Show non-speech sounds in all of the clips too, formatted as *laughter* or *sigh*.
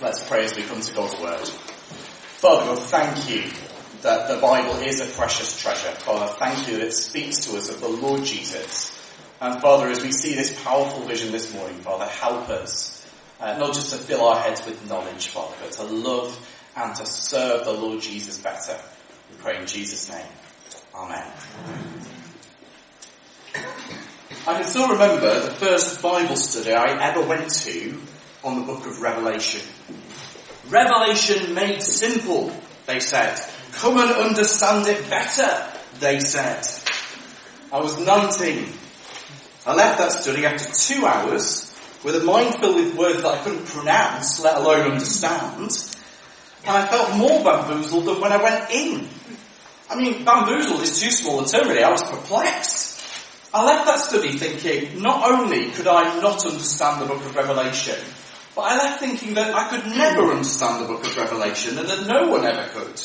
Let's pray as we come to God's Word. Father God, thank you that the Bible is a precious treasure. Father, thank you that it speaks to us of the Lord Jesus. And Father, as we see this powerful vision this morning, Father, help us uh, not just to fill our heads with knowledge, Father, but to love and to serve the Lord Jesus better. We pray in Jesus' name. Amen. I can still remember the first Bible study I ever went to on the book of Revelation. Revelation made simple, they said. Come and understand it better, they said. I was 19. I left that study after two hours with a mind filled with words that I couldn't pronounce, let alone understand. And I felt more bamboozled than when I went in. I mean, bamboozled is too small a term really. I was perplexed. I left that study thinking, not only could I not understand the book of Revelation, but I left thinking that I could never understand the book of Revelation and that no one ever could.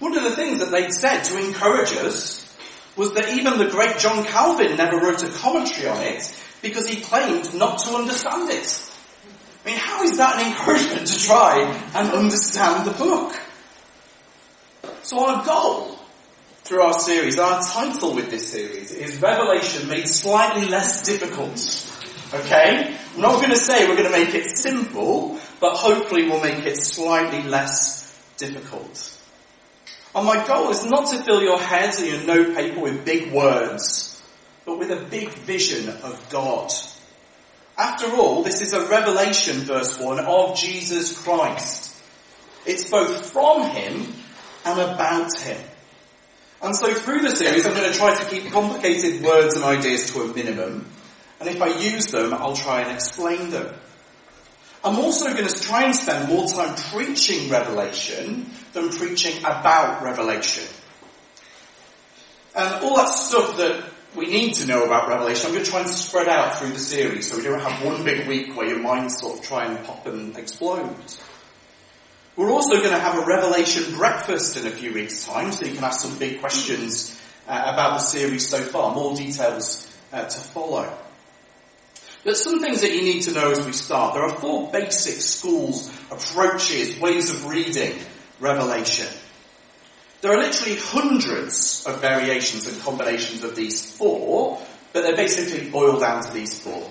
One of the things that they'd said to encourage us was that even the great John Calvin never wrote a commentary on it because he claimed not to understand it. I mean, how is that an encouragement to try and understand the book? So our goal through our series, our title with this series is Revelation made slightly less difficult. Okay? I'm not going to say we're going to make it simple, but hopefully we'll make it slightly less difficult. And my goal is not to fill your heads and your note paper with big words, but with a big vision of God. After all, this is a revelation, verse 1, of Jesus Christ. It's both from Him and about Him. And so through the series, I'm going to try to keep complicated words and ideas to a minimum. And if I use them, I'll try and explain them. I'm also going to try and spend more time preaching Revelation than preaching about Revelation. And all that stuff that we need to know about Revelation, I'm going to try and spread out through the series so we don't have one big week where your minds sort of try and pop and explode. We're also going to have a Revelation breakfast in a few weeks' time, so you can ask some big questions uh, about the series so far, more details uh, to follow. But some things that you need to know as we start. There are four basic schools, approaches, ways of reading Revelation. There are literally hundreds of variations and combinations of these four, but they're basically boiled down to these four.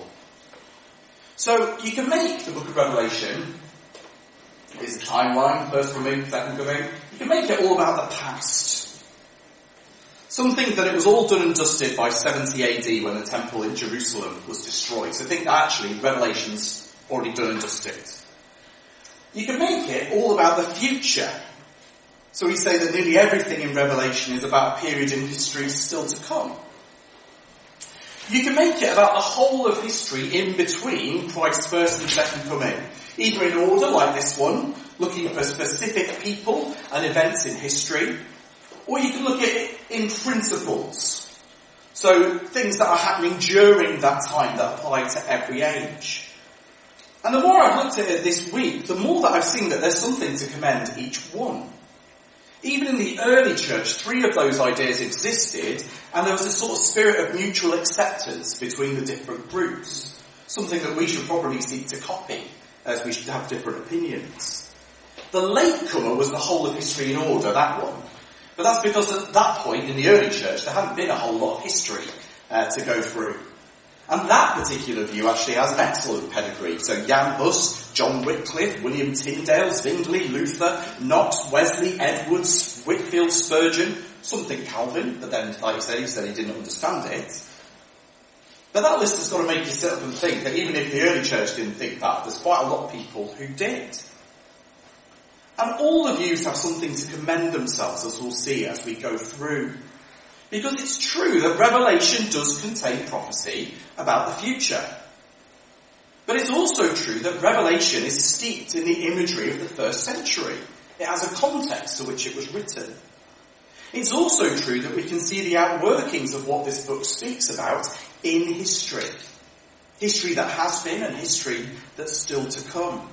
So you can make the book of Revelation, is a timeline, first coming, second coming, you can make it all about the past. Some think that it was all done and dusted by 70 AD when the temple in Jerusalem was destroyed. So think that actually Revelation's already done and dusted. You can make it all about the future. So we say that nearly everything in Revelation is about a period in history still to come. You can make it about the whole of history in between Christ's first and second coming. Either in order like this one, looking for specific people and events in history, or you can look at it in principles. So things that are happening during that time that apply to every age. And the more I've looked at it this week, the more that I've seen that there's something to commend each one. Even in the early church, three of those ideas existed, and there was a sort of spirit of mutual acceptance between the different groups. Something that we should probably seek to copy, as we should have different opinions. The latecomer was the whole of history in order, that one. But that's because at that point in the early church, there hadn't been a whole lot of history uh, to go through. And that particular view actually has an excellent pedigree. So Jan Hus, John Wycliffe, William Tyndale, Zwingli, Luther, Knox, Wesley, Edwards, Whitefield, Spurgeon, something Calvin, but then, like I he said he didn't understand it. But that list has got to make you sit up and think that even if the early church didn't think that, there's quite a lot of people who did. And all the views have something to commend themselves, as we'll see as we go through. Because it's true that Revelation does contain prophecy about the future. But it's also true that Revelation is steeped in the imagery of the first century. It has a context to which it was written. It's also true that we can see the outworkings of what this book speaks about in history. History that has been and history that's still to come.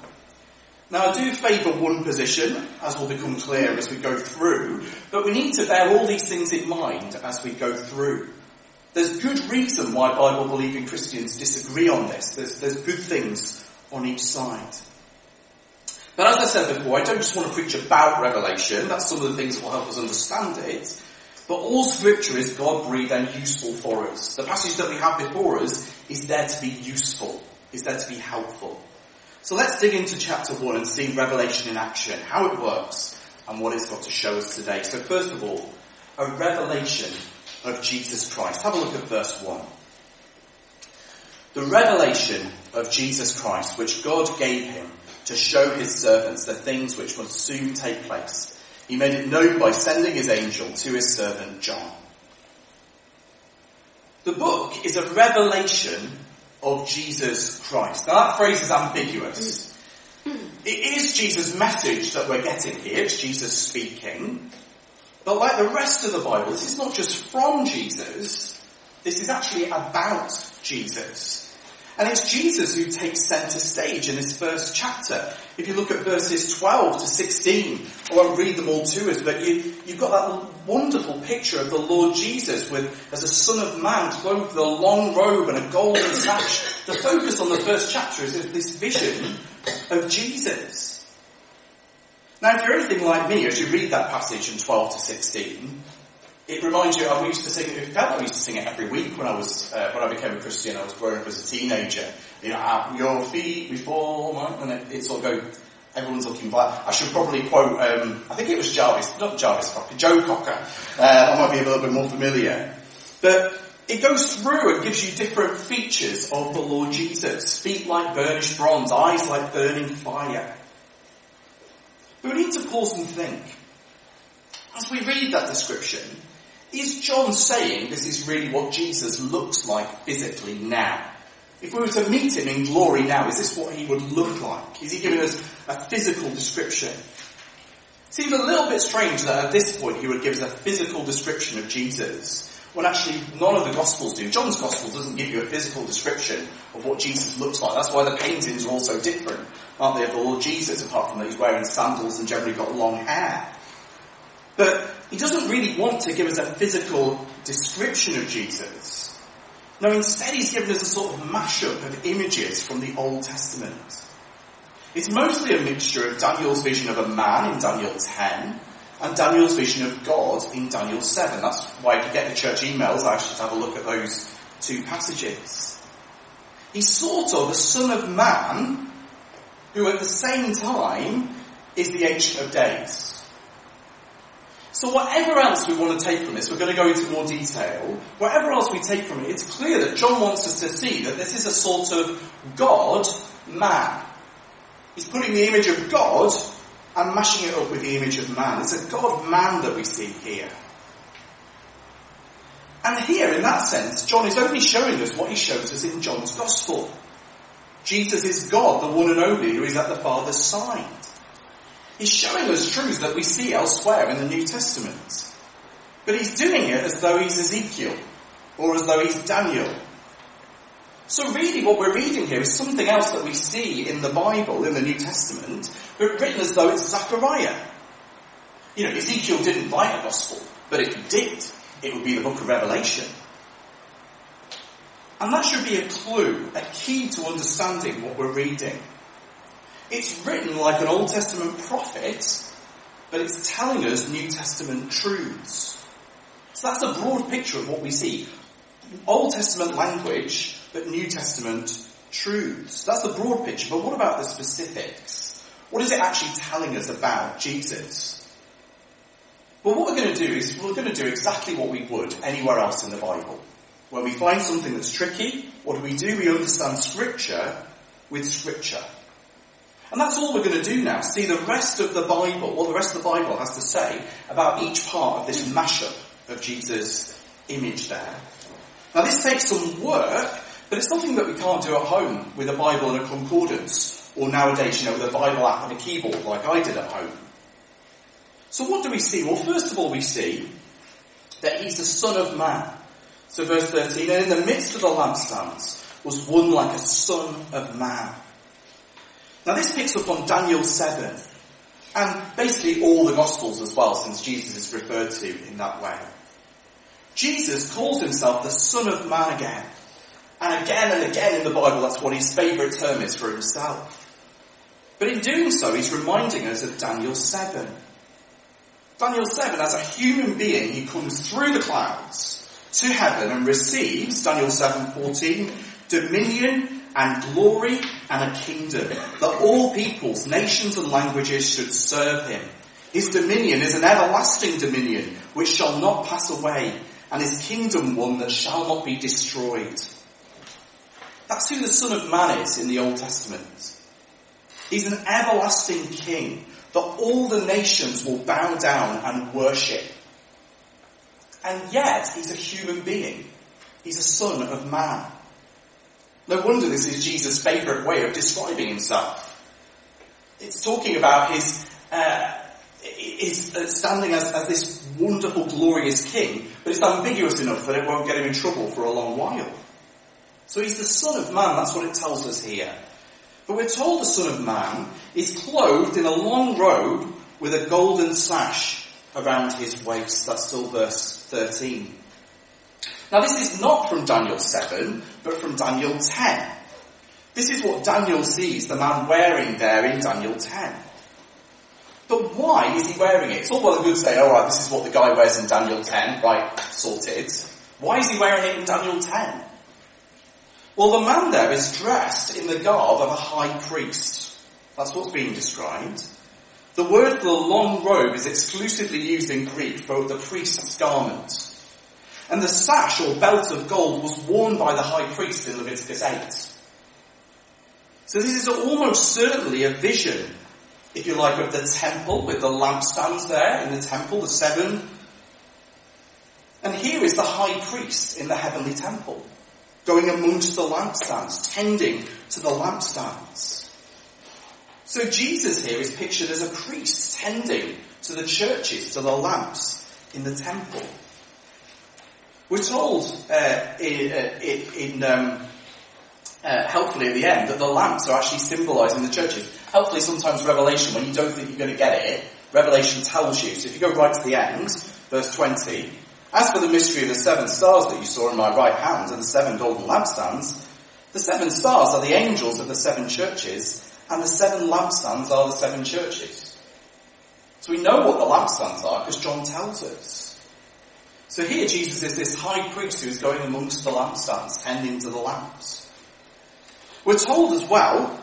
Now I do favour one position, as will become clear as we go through, but we need to bear all these things in mind as we go through. There's good reason why Bible believing Christians disagree on this. There's, there's good things on each side. But as I said before, I don't just want to preach about Revelation. That's some of the things that will help us understand it. But all scripture is God breathed and useful for us. The passage that we have before us is there to be useful, is there to be helpful. So let's dig into chapter 1 and see Revelation in action, how it works, and what it's got to show us today. So first of all, a revelation of Jesus Christ. Have a look at verse 1. The revelation of Jesus Christ, which God gave him to show his servants the things which must soon take place. He made it known by sending his angel to his servant John. The book is a revelation of Jesus Christ. Now that phrase is ambiguous. Mm. It is Jesus' message that we're getting here. It's Jesus speaking. But like the rest of the Bible, this is not just from Jesus. This is actually about Jesus. And it's Jesus who takes center stage in this first chapter. If you look at verses 12 to 16, I won't read them all to us, but you, you've got that wonderful picture of the Lord Jesus with, as a son of man, clothed with a long robe and a golden sash. The focus on the first chapter is this vision of Jesus. Now if you're anything like me, as you read that passage in 12 to 16, it reminds you, I used to sing it, I used to sing it every week when I was, uh, when I became a Christian, I was growing up as a teenager. You know, your feet before and it, sort of go, everyone's looking black. I should probably quote, um, I think it was Jarvis, not Jarvis Cocker, Joe Cocker. Uh, I might be a little bit more familiar. But it goes through and gives you different features of the Lord Jesus. Feet like burnished bronze, eyes like burning fire. But we need to pause and think. As we read that description, is John saying this is really what Jesus looks like physically now? If we were to meet him in glory now, is this what he would look like? Is he giving us a physical description? It seems a little bit strange that at this point he would give us a physical description of Jesus, when actually none of the Gospels do. John's Gospel doesn't give you a physical description of what Jesus looks like. That's why the paintings are all so different, aren't they, of the Lord Jesus, apart from that he's wearing sandals and generally got long hair. But he doesn't really want to give us a physical description of Jesus. No, instead he's given us a sort of mashup of images from the Old Testament. It's mostly a mixture of Daniel's vision of a man in Daniel 10 and Daniel's vision of God in Daniel 7. That's why if you get the church emails, I should have a look at those two passages. He's sort of a son of man who at the same time is the Ancient of Days. So whatever else we want to take from this, we're going to go into more detail. Whatever else we take from it, it's clear that John wants us to see that this is a sort of God man. He's putting the image of God and mashing it up with the image of man. It's a God man that we see here. And here, in that sense, John is only showing us what he shows us in John's Gospel. Jesus is God, the one and only, who is at the Father's side. He's showing us truths that we see elsewhere in the New Testament. But he's doing it as though he's Ezekiel, or as though he's Daniel. So really what we're reading here is something else that we see in the Bible, in the New Testament, but written as though it's Zechariah. You know, Ezekiel didn't write a gospel, but if he did, it would be the book of Revelation. And that should be a clue, a key to understanding what we're reading. It's written like an Old Testament prophet, but it's telling us New Testament truths. So that's a broad picture of what we see. Old Testament language, but New Testament truths. That's the broad picture, but what about the specifics? What is it actually telling us about Jesus? Well, what we're going to do is we're going to do exactly what we would anywhere else in the Bible. When we find something that's tricky, what do we do? We understand Scripture with Scripture. And that's all we're going to do now. See the rest of the Bible, what the rest of the Bible has to say about each part of this mashup of Jesus' image there. Now this takes some work, but it's something that we can't do at home with a Bible and a concordance, or nowadays, you know, with a Bible app and a keyboard like I did at home. So what do we see? Well, first of all, we see that he's the Son of Man. So verse 13, and in the midst of the lampstands was one like a Son of Man. Now this picks up on Daniel 7, and basically all the Gospels as well, since Jesus is referred to in that way. Jesus calls himself the Son of Man again. And again and again in the Bible, that's what his favourite term is for himself. But in doing so, he's reminding us of Daniel 7. Daniel 7, as a human being, he comes through the clouds to heaven and receives, Daniel 7:14, dominion and glory and a kingdom, that all peoples, nations and languages should serve him. His dominion is an everlasting dominion which shall not pass away, and his kingdom one that shall not be destroyed. That's who the Son of Man is in the Old Testament. He's an everlasting king that all the nations will bow down and worship. And yet, he's a human being. He's a son of man. No wonder this is Jesus' favourite way of describing himself. It's talking about his, uh, his uh, standing as, as this wonderful, glorious king, but it's ambiguous enough that it won't get him in trouble for a long while. So he's the son of man, that's what it tells us here. But we're told the Son of Man is clothed in a long robe with a golden sash around his waist. That's still verse 13. Now this is not from Daniel 7, but from Daniel 10. This is what Daniel sees the man wearing there in Daniel 10. But why is he wearing it? It's all well and good saying, alright, this is what the guy wears in Daniel 10, right, sorted. Why is he wearing it in Daniel 10? Well, the man there is dressed in the garb of a high priest. That's what's being described. The word for the long robe is exclusively used in Greek for the priest's garment. And the sash or belt of gold was worn by the high priest in Leviticus 8. So this is almost certainly a vision, if you like, of the temple with the lampstands there in the temple, the seven. And here is the high priest in the heavenly temple going amongst the lampstands, tending to the lampstands. So Jesus here is pictured as a priest tending to the churches, to the lamps in the temple. We're told uh, in, uh, in um, uh, helpfully at the end that the lamps are actually symbolising the churches. Helpfully, sometimes Revelation, when you don't think you're going to get it, Revelation tells you. So if you go right to the end, verse 20, as for the mystery of the seven stars that you saw in my right hand and the seven golden lampstands, the seven stars are the angels of the seven churches, and the seven lampstands are the seven churches. So we know what the lampstands are because John tells us. So here Jesus is this high priest who is going amongst the lampstands, tending to the lamps. We're told as well,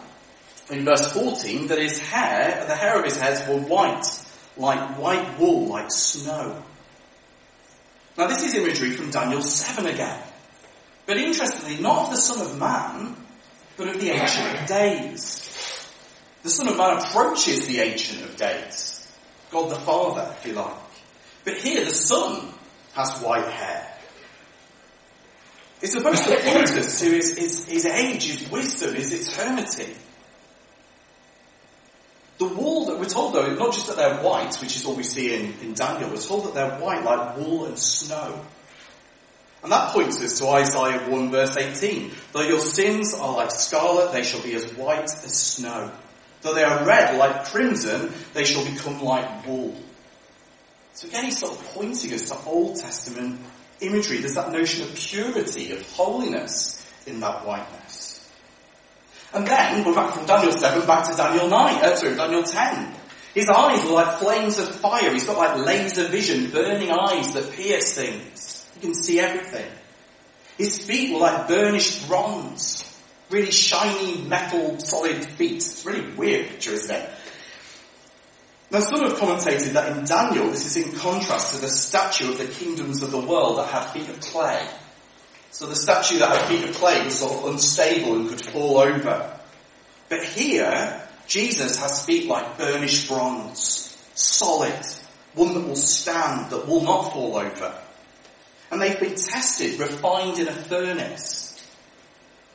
in verse 14, that his hair, the hair of his head were white, like white wool, like snow. Now this is imagery from Daniel 7 again. But interestingly, not of the Son of Man, but of the Ancient of Days. The Son of Man approaches the Ancient of Days. God the Father, if you like. But here the Son has white hair. It's supposed to point us to his, his, his age, his wisdom, his eternity. The wool that we're told though, not just that they're white, which is what we see in, in Daniel, we're told that they're white like wool and snow. And that points us to Isaiah 1 verse 18. Though your sins are like scarlet, they shall be as white as snow. Though they are red like crimson, they shall become like wool. So again, he's sort of pointing us to Old Testament imagery. There's that notion of purity, of holiness in that whiteness. And then, we're back from Daniel 7 back to Daniel 9, uh, sorry, Daniel 10. His eyes were like flames of fire. He's got like laser vision, burning eyes that pierce things. He can see everything. His feet were like burnished bronze. Really shiny metal solid feet. It's really weird picture, isn't it? Now some have commentated that in Daniel this is in contrast to the statue of the kingdoms of the world that have feet of clay. So the statue that had feet of clay was sort of unstable and could fall over. But here, Jesus has feet like burnished bronze, solid, one that will stand, that will not fall over. And they've been tested, refined in a furnace.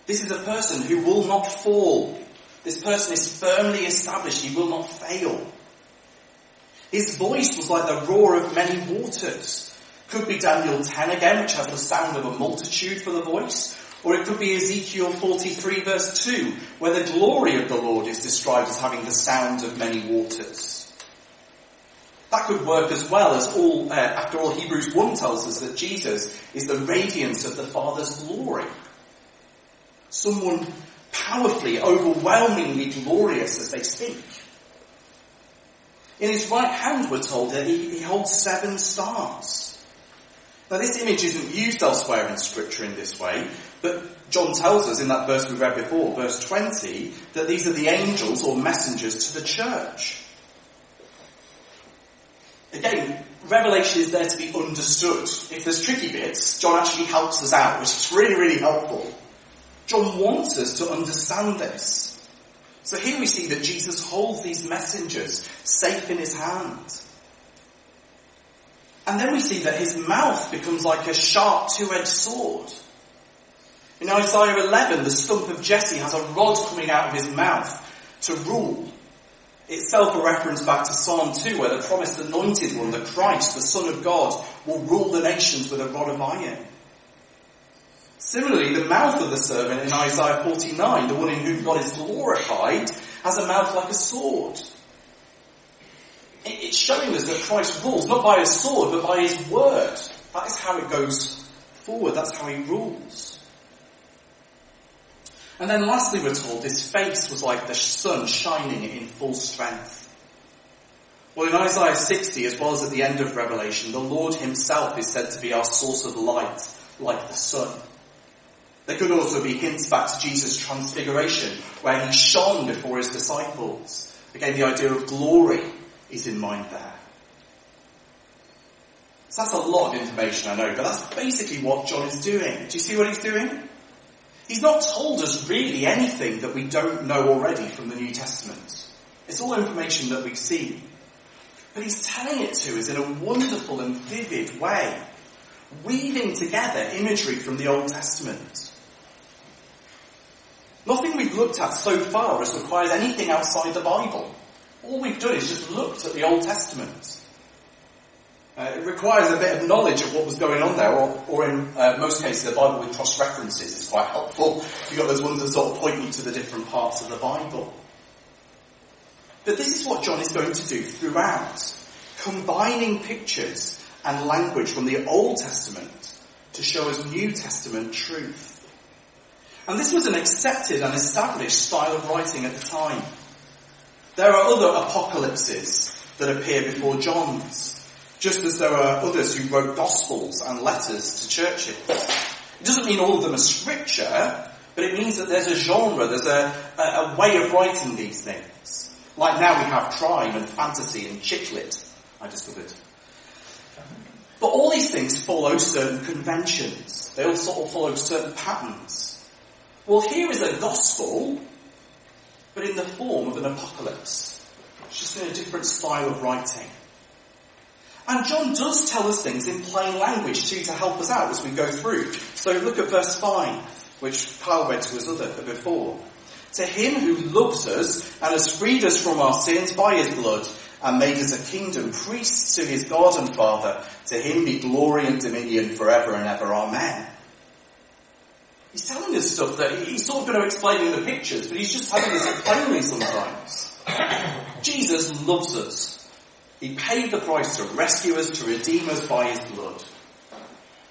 This is a person who will not fall. This person is firmly established, he will not fail. His voice was like the roar of many waters. Could be Daniel 10 again, which has the sound of a multitude for the voice. Or it could be Ezekiel 43 verse 2, where the glory of the Lord is described as having the sound of many waters. That could work as well as all, uh, after all, Hebrews 1 tells us that Jesus is the radiance of the Father's glory. Someone powerfully, overwhelmingly glorious as they speak. In his right hand, we're told that he, he holds seven stars. Now this image isn't used elsewhere in scripture in this way, but John tells us in that verse we read before, verse 20, that these are the angels or messengers to the church. Again, Revelation is there to be understood. If there's tricky bits, John actually helps us out, which is really, really helpful. John wants us to understand this. So here we see that Jesus holds these messengers safe in his hand. And then we see that his mouth becomes like a sharp two-edged sword. In Isaiah 11, the stump of Jesse has a rod coming out of his mouth to rule itself a reference back to Psalm 2 where the promised anointed one, the Christ, the Son of God, will rule the nations with a rod of iron. Similarly, the mouth of the servant in Isaiah 49, the one in whom God is glorified, has a mouth like a sword. It's showing us that Christ rules not by his sword, but by his word. That is how it goes forward. That's how he rules. And then lastly we're told his face was like the sun shining in full strength. Well in Isaiah 60 as well as at the end of Revelation, the Lord himself is said to be our source of light, like the sun. There could also be hints back to Jesus' transfiguration, where he shone before his disciples. Again, the idea of glory is in mind there. So that's a lot of information, I know, but that's basically what John is doing. Do you see what he's doing? He's not told us really anything that we don't know already from the New Testament. It's all information that we've seen. But he's telling it to us in a wonderful and vivid way, weaving together imagery from the Old Testament. Nothing we've looked at so far has required anything outside the Bible. All we've done is just looked at the Old Testament. Uh, it requires a bit of knowledge of what was going on there, or, or in uh, most cases, the Bible with cross references is quite helpful. You've got those ones that sort of point you to the different parts of the Bible. But this is what John is going to do throughout, combining pictures and language from the Old Testament to show us New Testament truth. And this was an accepted and established style of writing at the time. There are other apocalypses that appear before John's just as there are others who wrote gospels and letters to churches. It doesn't mean all of them are scripture, but it means that there's a genre, there's a, a, a way of writing these things. Like now we have crime and fantasy and chick lit, I discovered. But all these things follow certain conventions. They all sort of follow certain patterns. Well, here is a gospel, but in the form of an apocalypse. It's just in a different style of writing. And John does tell us things in plain language too to help us out as we go through. So look at verse 5, which Kyle read to us other, before. To him who loves us and has freed us from our sins by his blood and made us a kingdom, priests to his God and Father, to him be glory and dominion forever and ever. Amen. He's telling us stuff that he's sort of going to explain in the pictures, but he's just us it plainly sometimes. *coughs* Jesus loves us. He paid the price to rescue us, to redeem us by his blood.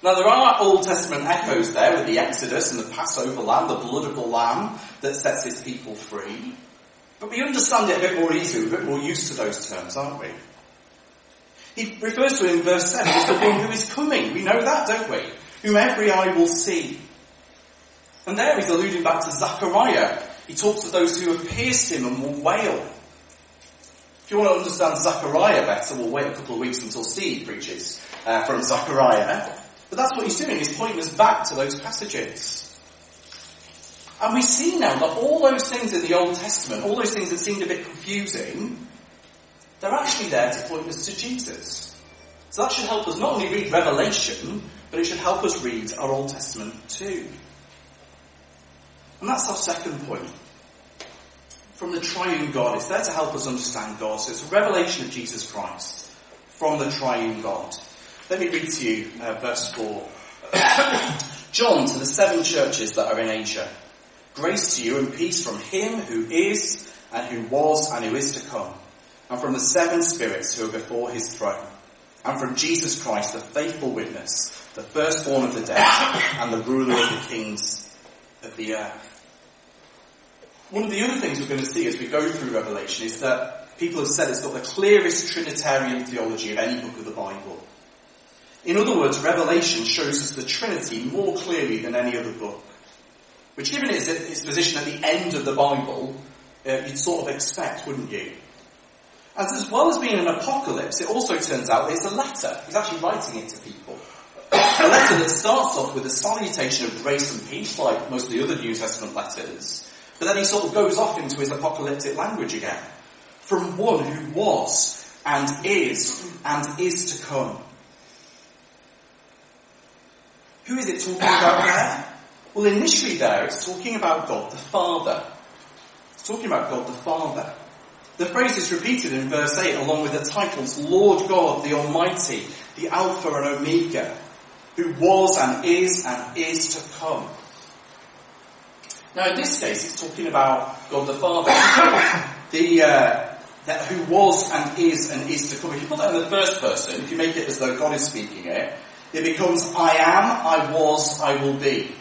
Now there are Old Testament echoes there with the Exodus and the Passover lamb, the blood of the lamb that sets his people free. But we understand it a bit more easily, we're a bit more used to those terms, aren't we? He refers to it in verse 7 as the one who is coming. We know that, don't we? Whom every eye will see. And there he's alluding back to Zechariah. He talks of those who have pierced him and will wail. If you want to understand Zechariah better, we'll wait a couple of weeks until Steve preaches uh, from Zechariah. But that's what he's doing, he's pointing us back to those passages. And we see now that all those things in the Old Testament, all those things that seemed a bit confusing, they're actually there to point us to Jesus. So that should help us not only read Revelation, but it should help us read our Old Testament too. And that's our second point from the triune God. It's there to help us understand God. So it's a revelation of Jesus Christ from the triune God. Let me read to you uh, verse 4. *coughs* John to the seven churches that are in Asia. Grace to you and peace from him who is and who was and who is to come. And from the seven spirits who are before his throne. And from Jesus Christ, the faithful witness, the firstborn of the dead, *coughs* and the ruler of the kings of the earth. One of the other things we're going to see as we go through Revelation is that people have said it's got the clearest Trinitarian theology of any book of the Bible. In other words, Revelation shows us the Trinity more clearly than any other book. Which given its, its position at the end of the Bible, uh, you'd sort of expect, wouldn't you? And as well as being an apocalypse, it also turns out it's a letter. He's actually writing it to people. A letter that starts off with a salutation of grace and peace, like most of the other New Testament letters, but then he sort of goes off into his apocalyptic language again. From one who was and is and is to come. Who is it talking about there? Well, initially there, it's talking about God the Father. It's talking about God the Father. The phrase is repeated in verse 8 along with the titles Lord God the Almighty, the Alpha and Omega, who was and is and is to come. Now, in this case, it's talking about God the Father, *coughs* the uh, that who was and is and is to come. If you put that in the first person, if you make it as though God is speaking it, it becomes I am, I was, I will be.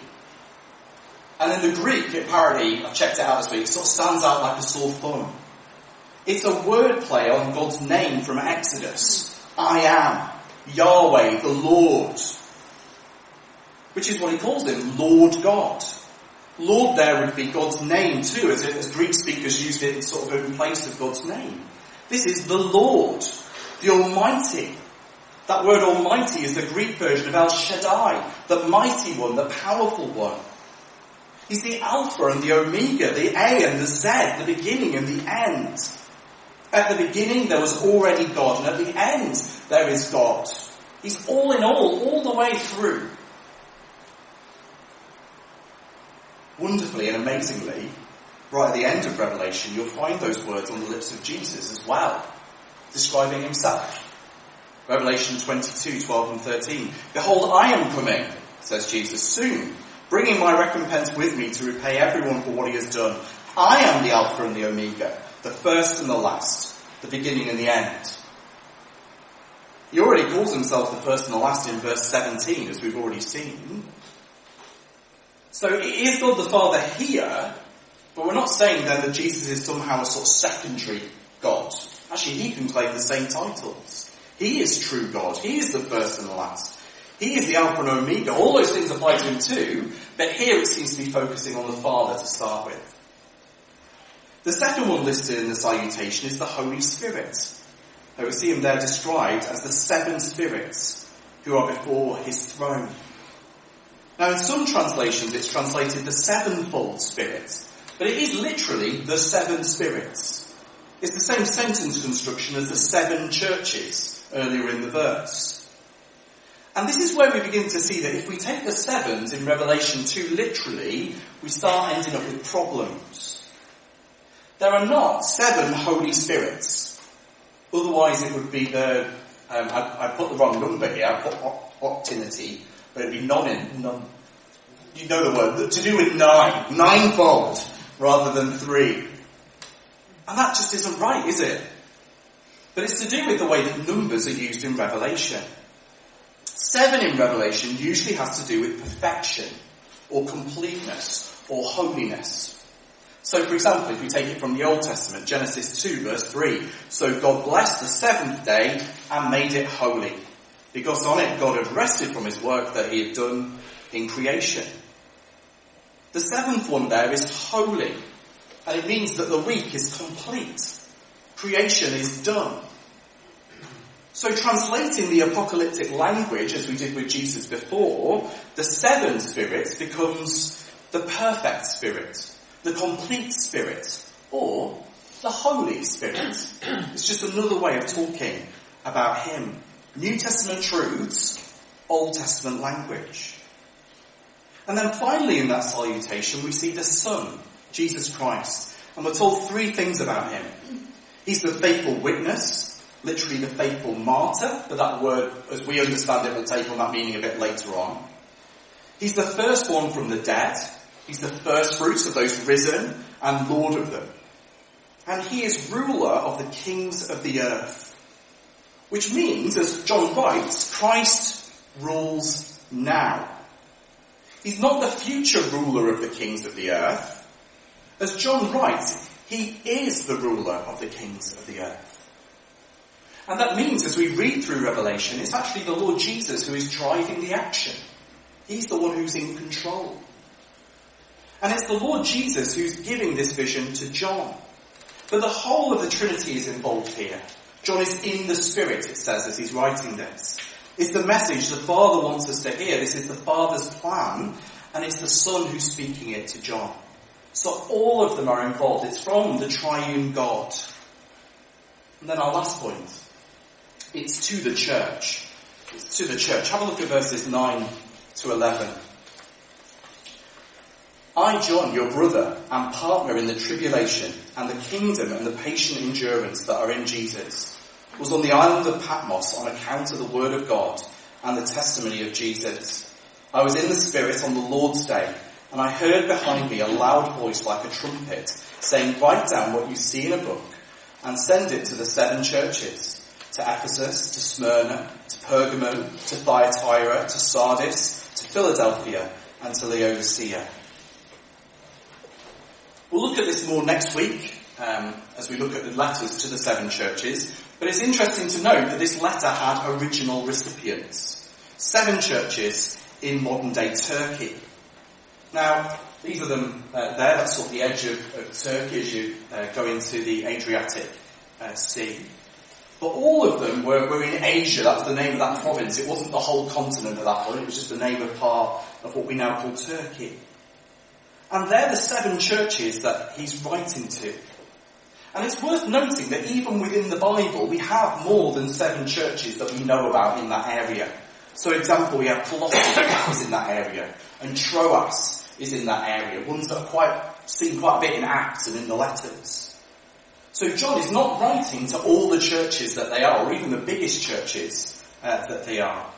And in the Greek, it apparently, I've checked it out this week, sort of stands out like a sore thumb. It's a wordplay on God's name from Exodus. I am, Yahweh, the Lord. Which is what he calls him, Lord God. Lord there would be God's name too, as, as Greek speakers used it sort of in place of God's name. This is the Lord, the Almighty. That word Almighty is the Greek version of El Shaddai, the mighty one, the powerful one. He's the Alpha and the Omega, the A and the Z, the beginning and the end. At the beginning there was already God, and at the end there is God. He's all in all, all the way through. Wonderfully and amazingly, right at the end of Revelation, you'll find those words on the lips of Jesus as well, describing himself. Revelation 22, 12 and 13. Behold, I am coming, says Jesus, soon, bringing my recompense with me to repay everyone for what he has done. I am the Alpha and the Omega, the first and the last, the beginning and the end. He already calls himself the first and the last in verse 17, as we've already seen. So is God the Father here, but we're not saying then that Jesus is somehow a sort of secondary God. Actually, he can claim the same titles. He is true God. He is the first and the last. He is the Alpha and Omega. All those things apply to him too, but here it seems to be focusing on the Father to start with. The second one listed in the salutation is the Holy Spirit. Now we see him there described as the seven spirits who are before his throne. Now in some translations it's translated the sevenfold spirit, but it is literally the seven spirits. It's the same sentence construction as the seven churches earlier in the verse. And this is where we begin to see that if we take the sevens in Revelation 2 literally, we start ending up with problems. There are not seven Holy Spirits. Otherwise it would be the, um, I, I, put the wrong number here, I put octinity, but it'd be non, non you know the word, to do with nine, ninefold, rather than three. And that just isn't right, is it? But it's to do with the way that numbers are used in Revelation. Seven in Revelation usually has to do with perfection, or completeness, or holiness. So for example, if we take it from the Old Testament, Genesis 2 verse 3, so God blessed the seventh day and made it holy. Because on it God had rested from his work that he had done in creation. The seventh one there is holy, and it means that the week is complete. Creation is done. So translating the apocalyptic language, as we did with Jesus before, the seven spirits becomes the perfect spirit, the complete spirit, or the Holy Spirit. It's just another way of talking about Him. New Testament truths, Old Testament language. And then finally in that salutation we see the Son, Jesus Christ. And we're told three things about Him. He's the faithful witness, literally the faithful martyr, but that word, as we understand it, will take on that meaning a bit later on. He's the first one from the dead. He's the first fruits of those risen and Lord of them. And he is ruler of the kings of the earth. Which means, as John writes, Christ rules now. He's not the future ruler of the kings of the earth. As John writes, he is the ruler of the kings of the earth. And that means as we read through Revelation, it's actually the Lord Jesus who is driving the action. He's the one who's in control. And it's the Lord Jesus who's giving this vision to John. But the whole of the Trinity is involved here. John is in the Spirit, it says, as he's writing this. It's the message the Father wants us to hear. This is the Father's plan, and it's the Son who's speaking it to John. So all of them are involved. It's from the triune God. And then our last point. It's to the church. It's to the church. Have a look at verses 9 to 11. I, John, your brother, and partner in the tribulation and the kingdom and the patient endurance that are in Jesus, was on the island of Patmos on account of the word of God and the testimony of Jesus. I was in the Spirit on the Lord's day, and I heard behind me a loud voice like a trumpet, saying, Write down what you see in a book, and send it to the seven churches, to Ephesus, to Smyrna, to Pergamum, to Thyatira, to Sardis, to Philadelphia, and to Laodicea. We'll look at this more next week um, as we look at the letters to the seven churches. But it's interesting to note that this letter had original recipients. Seven churches in modern day Turkey. Now, these are them uh, there. That's sort of the edge of, of Turkey as you uh, go into the Adriatic uh, Sea. But all of them were, were in Asia. That was the name of that province. It wasn't the whole continent at that point. It was just the name of part of what we now call Turkey. And they're the seven churches that he's writing to. And it's worth noting that even within the Bible, we have more than seven churches that we know about in that area. So, example, we have Colossus is in that area, and Troas is in that area, ones that are quite seen quite a bit in Acts and in the letters. So John is not writing to all the churches that they are, or even the biggest churches uh, that they are.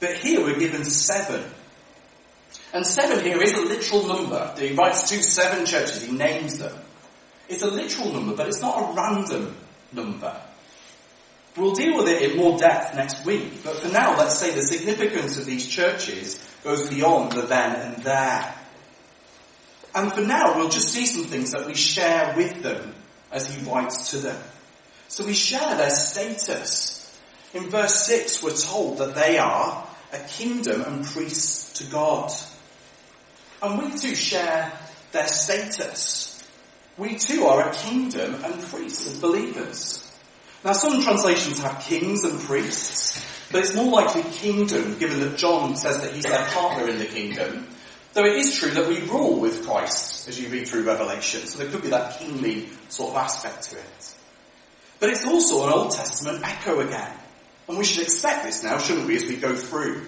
But here we're given seven and seven here is a literal number. He writes to seven churches, he names them. It's a literal number, but it's not a random number. We'll deal with it in more depth next week, but for now, let's say the significance of these churches goes beyond the then and there. And for now, we'll just see some things that we share with them as he writes to them. So we share their status. In verse 6, we're told that they are a kingdom and priests to God. And we too share their status. We too are a kingdom and priests as believers. Now some translations have kings and priests, but it's more likely kingdom given that John says that he's their partner in the kingdom. Though it is true that we rule with Christ as you read through Revelation, so there could be that kingly sort of aspect to it. But it's also an Old Testament echo again. And we should expect this now, shouldn't we, as we go through.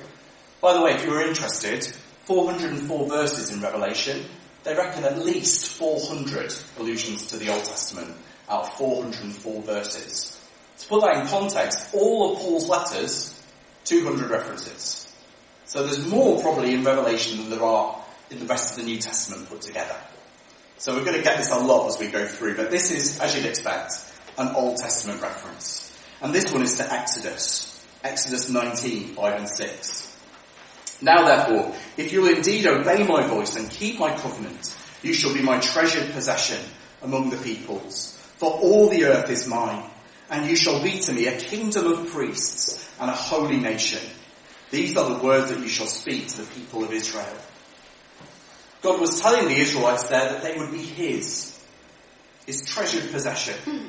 By the way, if you were interested, 404 verses in Revelation, they reckon at least 400 allusions to the Old Testament out of 404 verses. To put that in context, all of Paul's letters, 200 references. So there's more probably in Revelation than there are in the rest of the New Testament put together. So we're going to get this a lot as we go through, but this is, as you'd expect, an Old Testament reference. And this one is to Exodus. Exodus 19, 5 and 6. Now therefore, if you will indeed obey my voice and keep my covenant, you shall be my treasured possession among the peoples. For all the earth is mine, and you shall be to me a kingdom of priests and a holy nation. These are the words that you shall speak to the people of Israel. God was telling the Israelites there that they would be His, His treasured possession. Hmm.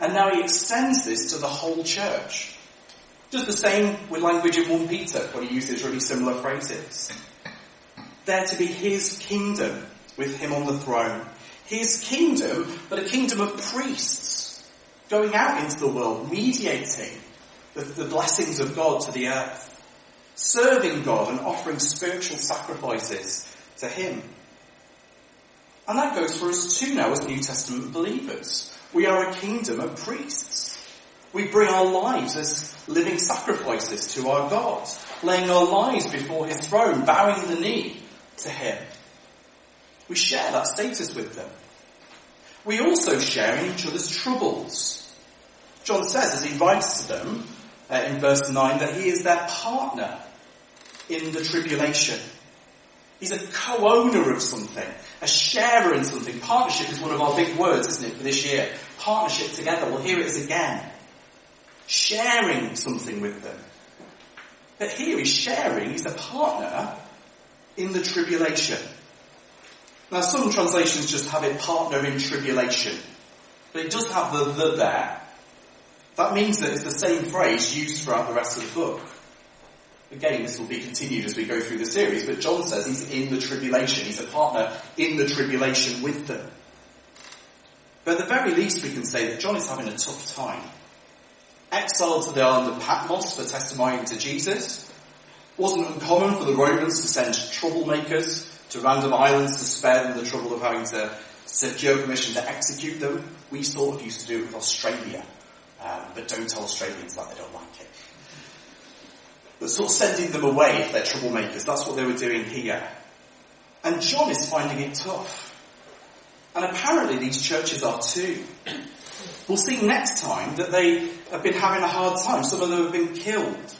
And now He extends this to the whole church. Just the same with language in 1 Peter, when he uses really similar phrases. There to be his kingdom with him on the throne. His kingdom, but a kingdom of priests going out into the world, mediating the, the blessings of God to the earth, serving God and offering spiritual sacrifices to him. And that goes for us too now as New Testament believers. We are a kingdom of priests. We bring our lives as living sacrifices to our God, laying our lives before His throne, bowing the knee to Him. We share that status with them. We also share in each other's troubles. John says as he writes to them uh, in verse 9 that he is their partner in the tribulation. He's a co-owner of something, a sharer in something. Partnership is one of our big words, isn't it, for this year? Partnership together. Well, here it is again. Sharing something with them. But here he's sharing, he's a partner in the tribulation. Now some translations just have it partner in tribulation. But it does have the the there. That means that it's the same phrase used throughout the rest of the book. Again, this will be continued as we go through the series, but John says he's in the tribulation. He's a partner in the tribulation with them. But at the very least we can say that John is having a tough time. Exiled to the island of Patmos for testifying to Jesus. It Wasn't uncommon for the Romans to send troublemakers to random islands to spare them the trouble of having to secure permission to execute them. We sort of used to do it with Australia. Um, but don't tell Australians that they don't like it but sort of sending them away if they're troublemakers. That's what they were doing here. And John is finding it tough. And apparently these churches are too. We'll see next time that they have been having a hard time. Some of them have been killed.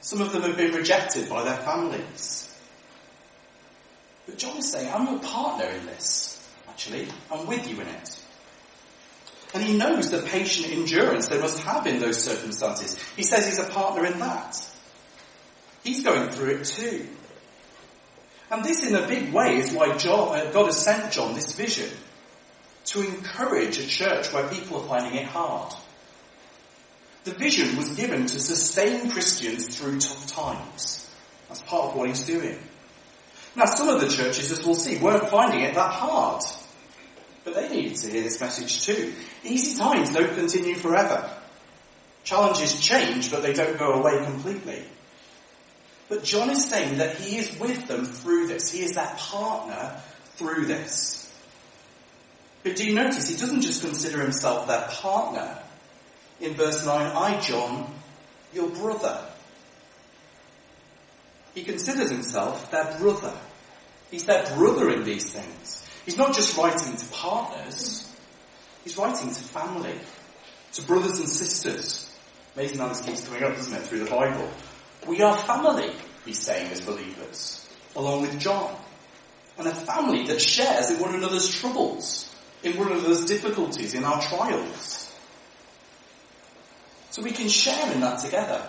Some of them have been rejected by their families. But John is saying, I'm your partner in this, actually. I'm with you in it. And he knows the patient endurance they must have in those circumstances. He says he's a partner in that. He's going through it too. And this in a big way is why John, uh, God has sent John this vision. To encourage a church where people are finding it hard. The vision was given to sustain Christians through tough times. That's part of what he's doing. Now some of the churches, as we'll see, weren't finding it that hard. But they needed to hear this message too. Easy times don't continue forever. Challenges change, but they don't go away completely. But John is saying that he is with them through this. He is their partner through this. But do you notice he doesn't just consider himself their partner. In verse 9, I, John, your brother. He considers himself their brother. He's their brother in these things. He's not just writing to partners, he's writing to family, to brothers and sisters. Amazing how this keeps coming up, doesn't it, through the Bible. We are family, he's saying as believers, along with John. And a family that shares in one another's troubles, in one another's difficulties, in our trials. So we can share in that together.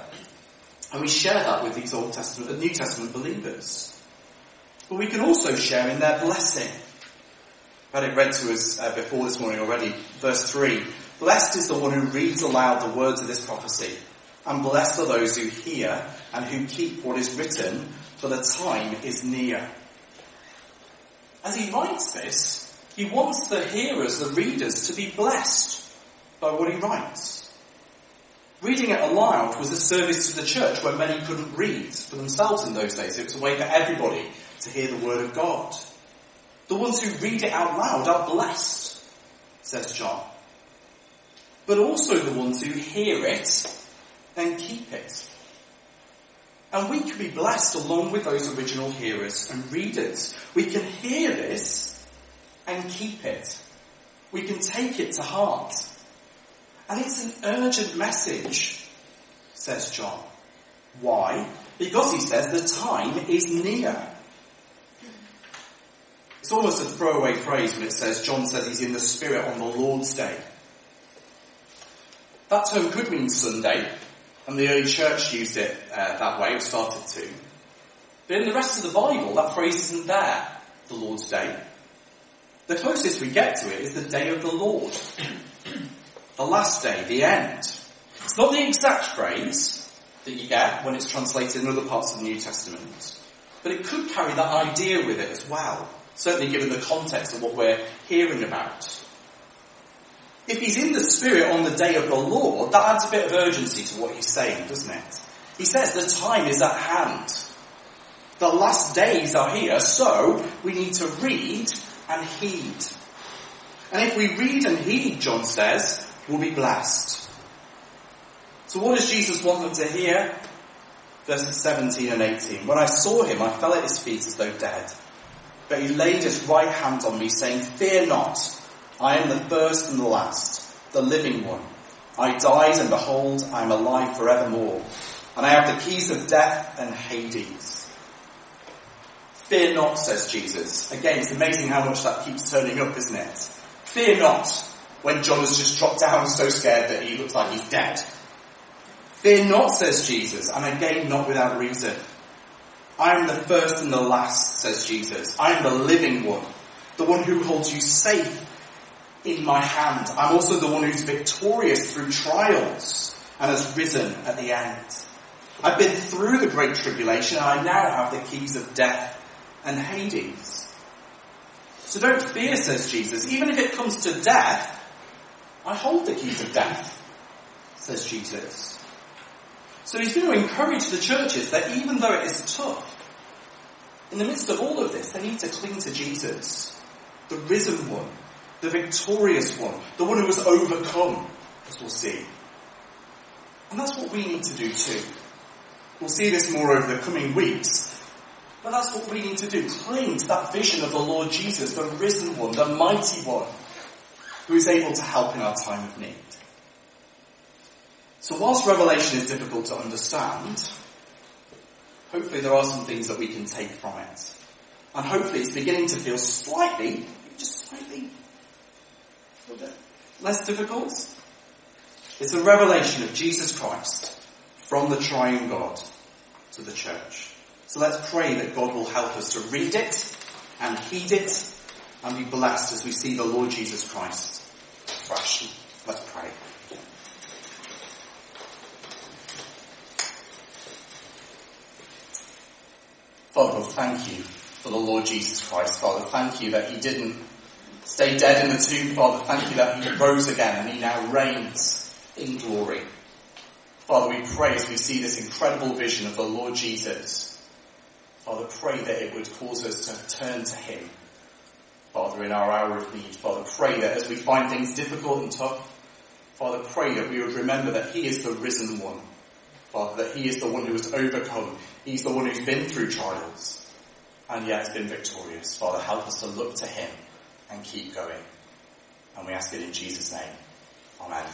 And we share that with these Old Testament and New Testament believers. But we can also share in their blessing. I had it read to us uh, before this morning already. Verse 3. Blessed is the one who reads aloud the words of this prophecy and blessed are those who hear and who keep what is written, for the time is near. As he writes this, he wants the hearers, the readers, to be blessed by what he writes. Reading it aloud was a service to the church where many couldn't read for themselves in those days. It was a way for everybody to hear the word of God. The ones who read it out loud are blessed, says John. But also the ones who hear it and keep it. And we can be blessed along with those original hearers and readers. We can hear this and keep it. We can take it to heart. And it's an urgent message, says John. Why? Because he says the time is near. It's almost a throwaway phrase when it says John says he's in the Spirit on the Lord's Day. That term could mean Sunday, and the early church used it uh, that way, or started to. But in the rest of the Bible, that phrase isn't there, the Lord's Day. The closest we get to it is the day of the Lord. The last day, the end. It's not the exact phrase that you get when it's translated in other parts of the New Testament, but it could carry that idea with it as well, certainly given the context of what we're hearing about. If he's in the Spirit on the day of the Lord, that adds a bit of urgency to what he's saying, doesn't it? He says the time is at hand. The last days are here, so we need to read and heed. And if we read and heed, John says, we'll be blessed. So what does Jesus want them to hear? Verses 17 and 18. When I saw him, I fell at his feet as though dead. But he laid his right hand on me, saying, Fear not. I am the first and the last, the living one. I died and behold, I am alive forevermore. And I have the keys of death and Hades. Fear not, says Jesus. Again, it's amazing how much that keeps turning up, isn't it? Fear not, when John has just dropped down so scared that he looks like he's dead. Fear not, says Jesus, and again not without reason. I am the first and the last, says Jesus. I am the living one, the one who holds you safe in my hand. I'm also the one who's victorious through trials and has risen at the end. I've been through the great tribulation and I now have the keys of death and Hades. So don't fear, says Jesus. Even if it comes to death, I hold the keys of death, says Jesus. So he's going to encourage the churches that even though it is tough, in the midst of all of this, they need to cling to Jesus, the risen one, the victorious one, the one who has overcome, as we'll see. And that's what we need to do too. We'll see this more over the coming weeks. But that's what we need to do. Cling to that vision of the Lord Jesus, the risen one, the mighty one, who is able to help in our time of need. So whilst Revelation is difficult to understand, hopefully there are some things that we can take from it. And hopefully it's beginning to feel slightly, just slightly, less difficult. It's a revelation of Jesus Christ from the triune God to the church. So let's pray that God will help us to read it and heed it and be blessed as we see the Lord Jesus Christ. Let's pray. Father, thank you for the Lord Jesus Christ. Father, thank you that he didn't stay dead in the tomb. Father, thank you that he rose again and he now reigns in glory. Father, we pray as we see this incredible vision of the Lord Jesus. Father, pray that it would cause us to turn to him. Father, in our hour of need. Father, pray that as we find things difficult and tough, Father, pray that we would remember that he is the risen one. Father, that he is the one who has overcome. He's the one who's been through trials and yet has been victorious. Father, help us to look to him and keep going. And we ask it in Jesus' name. Amen.